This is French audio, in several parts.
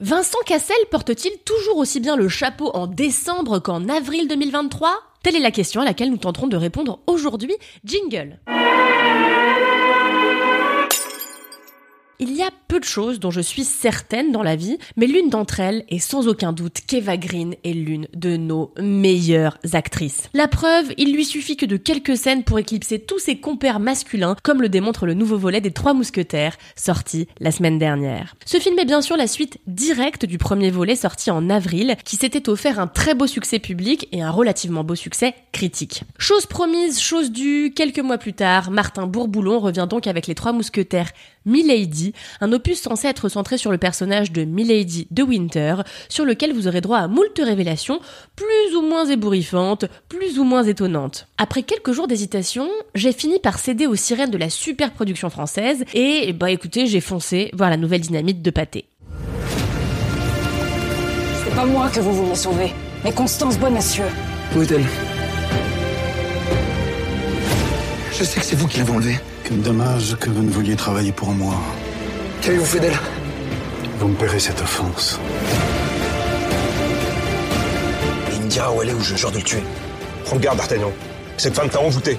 Vincent Cassel porte-t-il toujours aussi bien le chapeau en décembre qu'en avril 2023 Telle est la question à laquelle nous tenterons de répondre aujourd'hui. Jingle. Il y a peu de choses dont je suis certaine dans la vie, mais l'une d'entre elles est sans aucun doute qu'Eva Green est l'une de nos meilleures actrices. La preuve, il lui suffit que de quelques scènes pour éclipser tous ses compères masculins, comme le démontre le nouveau volet des Trois Mousquetaires, sorti la semaine dernière. Ce film est bien sûr la suite directe du premier volet sorti en avril, qui s'était offert un très beau succès public et un relativement beau succès critique. Chose promise, chose due, quelques mois plus tard, Martin Bourboulon revient donc avec les Trois Mousquetaires Milady, un opus censé être centré sur le personnage de Milady de Winter, sur lequel vous aurez droit à moult révélations, plus ou moins ébouriffantes, plus ou moins étonnantes. Après quelques jours d'hésitation, j'ai fini par céder aux sirènes de la super production française, et bah écoutez, j'ai foncé voir la nouvelle dynamite de Pâté. C'est pas moi que vous vouliez sauver, mais Constance Bonacieux. Où est-elle? Je sais que c'est vous qui l'avez enlevée. Quel dommage que vous ne vouliez travailler pour moi. Qu'avez-vous fait d'elle? Vous me paierez cette offense. Il me dira où elle est ou je jure de le tuer. Prends garde, D'Artagnan. Cette femme t'a envoûté.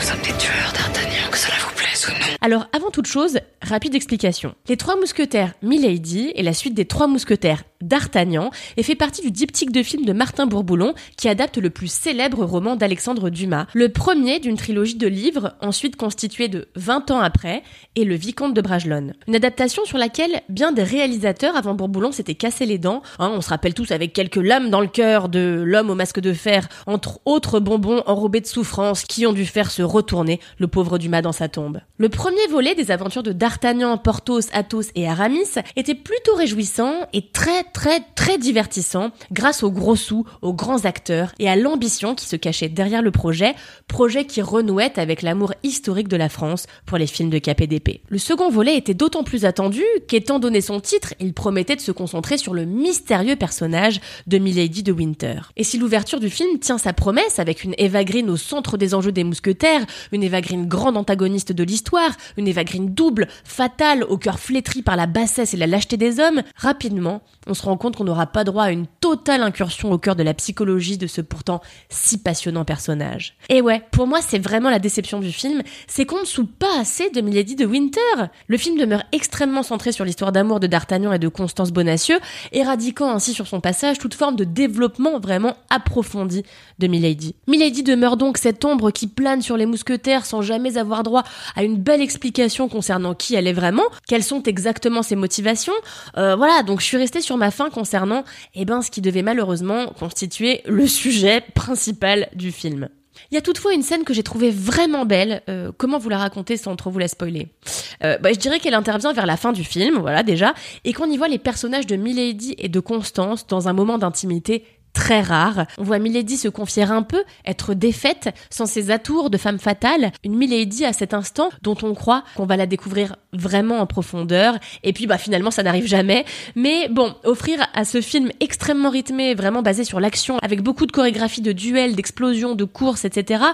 Nous sommes des tueurs, D'Artagnan, que cela vous plaise ou non. Alors, avant toute chose, rapide explication. Les Trois Mousquetaires Milady est la suite des Trois Mousquetaires d'Artagnan et fait partie du diptyque de films de Martin Bourboulon qui adapte le plus célèbre roman d'Alexandre Dumas, le premier d'une trilogie de livres ensuite constituée de 20 ans après et Le Vicomte de Bragelonne. Une adaptation sur laquelle bien des réalisateurs avant Bourboulon s'étaient cassés les dents, hein, on se rappelle tous avec quelques lames dans le cœur de L'homme au masque de fer, entre autres bonbons enrobés de souffrance qui ont dû faire se retourner le pauvre Dumas dans sa tombe. Le premier volet des aventures de D'Artagnan, Porthos, Athos et Aramis était plutôt réjouissant et très très très divertissant grâce aux gros sous, aux grands acteurs et à l'ambition qui se cachait derrière le projet, projet qui renouait avec l'amour historique de la France pour les films de KPDP. Le second volet était d'autant plus attendu qu'étant donné son titre, il promettait de se concentrer sur le mystérieux personnage de Milady de Winter. Et si l'ouverture du film tient sa promesse avec une Eva Green au centre des enjeux des mousquetaires, une Eva Green grande antagoniste de l'histoire, une Eva Green double, fatale, au cœur flétri par la bassesse et la lâcheté des hommes, rapidement, on se rend compte qu'on n'aura pas droit à une totale incursion au cœur de la psychologie de ce pourtant si passionnant personnage. Et ouais, pour moi, c'est vraiment la déception du film, c'est qu'on ne soupe pas assez de Milady de Winter. Le film demeure extrêmement centré sur l'histoire d'amour de D'Artagnan et de Constance Bonacieux, éradiquant ainsi sur son passage toute forme de développement vraiment approfondi de Milady. Milady demeure donc cette ombre qui plane sur les mousquetaires sans jamais avoir droit à une belle explication concernant qui elle est vraiment, quelles sont exactement ses motivations. Euh, voilà, donc je suis restée sur ma fin concernant eh ben, ce qui devait malheureusement constituer le sujet principal du film. Il y a toutefois une scène que j'ai trouvée vraiment belle. Euh, comment vous la raconter sans trop vous la spoiler euh, bah, Je dirais qu'elle intervient vers la fin du film, voilà déjà, et qu'on y voit les personnages de Milady et de Constance dans un moment d'intimité très rare. On voit Milady se confier un peu, être défaite, sans ses atours de femme fatale. Une Milady à cet instant dont on croit qu'on va la découvrir vraiment en profondeur. Et puis bah finalement ça n'arrive jamais. Mais bon, offrir à ce film extrêmement rythmé, vraiment basé sur l'action, avec beaucoup de chorégraphie de duels, d'explosions, de courses, etc.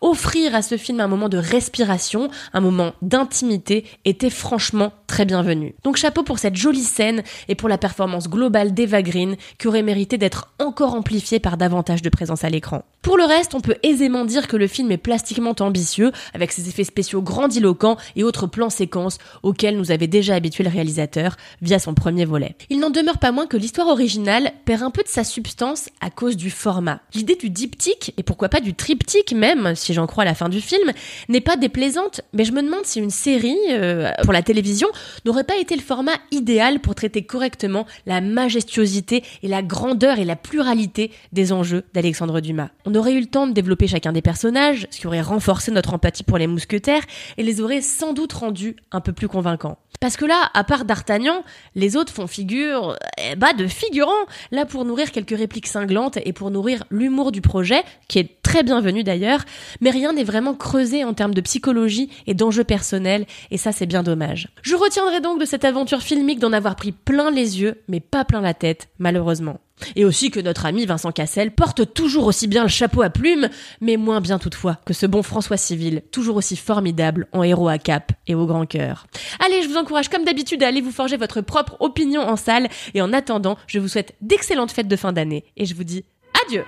Offrir à ce film un moment de respiration, un moment d'intimité était franchement très bienvenu. Donc chapeau pour cette jolie scène et pour la performance globale d'Eva Green qui aurait mérité d'être encore amplifiée par davantage de présence à l'écran. Pour le reste, on peut aisément dire que le film est plastiquement ambitieux, avec ses effets spéciaux grandiloquents et autres plans séquences auxquels nous avait déjà habitué le réalisateur via son premier volet. Il n'en demeure pas moins que l'histoire originale perd un peu de sa substance à cause du format. L'idée du diptyque, et pourquoi pas du triptyque même, si j'en crois à la fin du film, n'est pas déplaisante, mais je me demande si une série, euh, pour la télévision, n'aurait pas été le format idéal pour traiter correctement la majestuosité et la grandeur et la pluralité des enjeux d'Alexandre Dumas. On aurait eu le temps de développer chacun des personnages, ce qui aurait renforcé notre empathie pour les mousquetaires et les aurait sans doute rendus un peu plus convaincants. Parce que là, à part D'Artagnan, les autres font figure, eh bah, de figurants, là pour nourrir quelques répliques cinglantes et pour nourrir l'humour du projet, qui est très bienvenu d'ailleurs, mais rien n'est vraiment creusé en termes de psychologie et d'enjeux personnels, et ça c'est bien dommage. Retiendrai donc de cette aventure filmique d'en avoir pris plein les yeux, mais pas plein la tête, malheureusement. Et aussi que notre ami Vincent Cassel porte toujours aussi bien le chapeau à plumes, mais moins bien toutefois que ce bon François Civil, toujours aussi formidable en héros à cap et au grand cœur. Allez, je vous encourage comme d'habitude à aller vous forger votre propre opinion en salle, et en attendant, je vous souhaite d'excellentes fêtes de fin d'année, et je vous dis adieu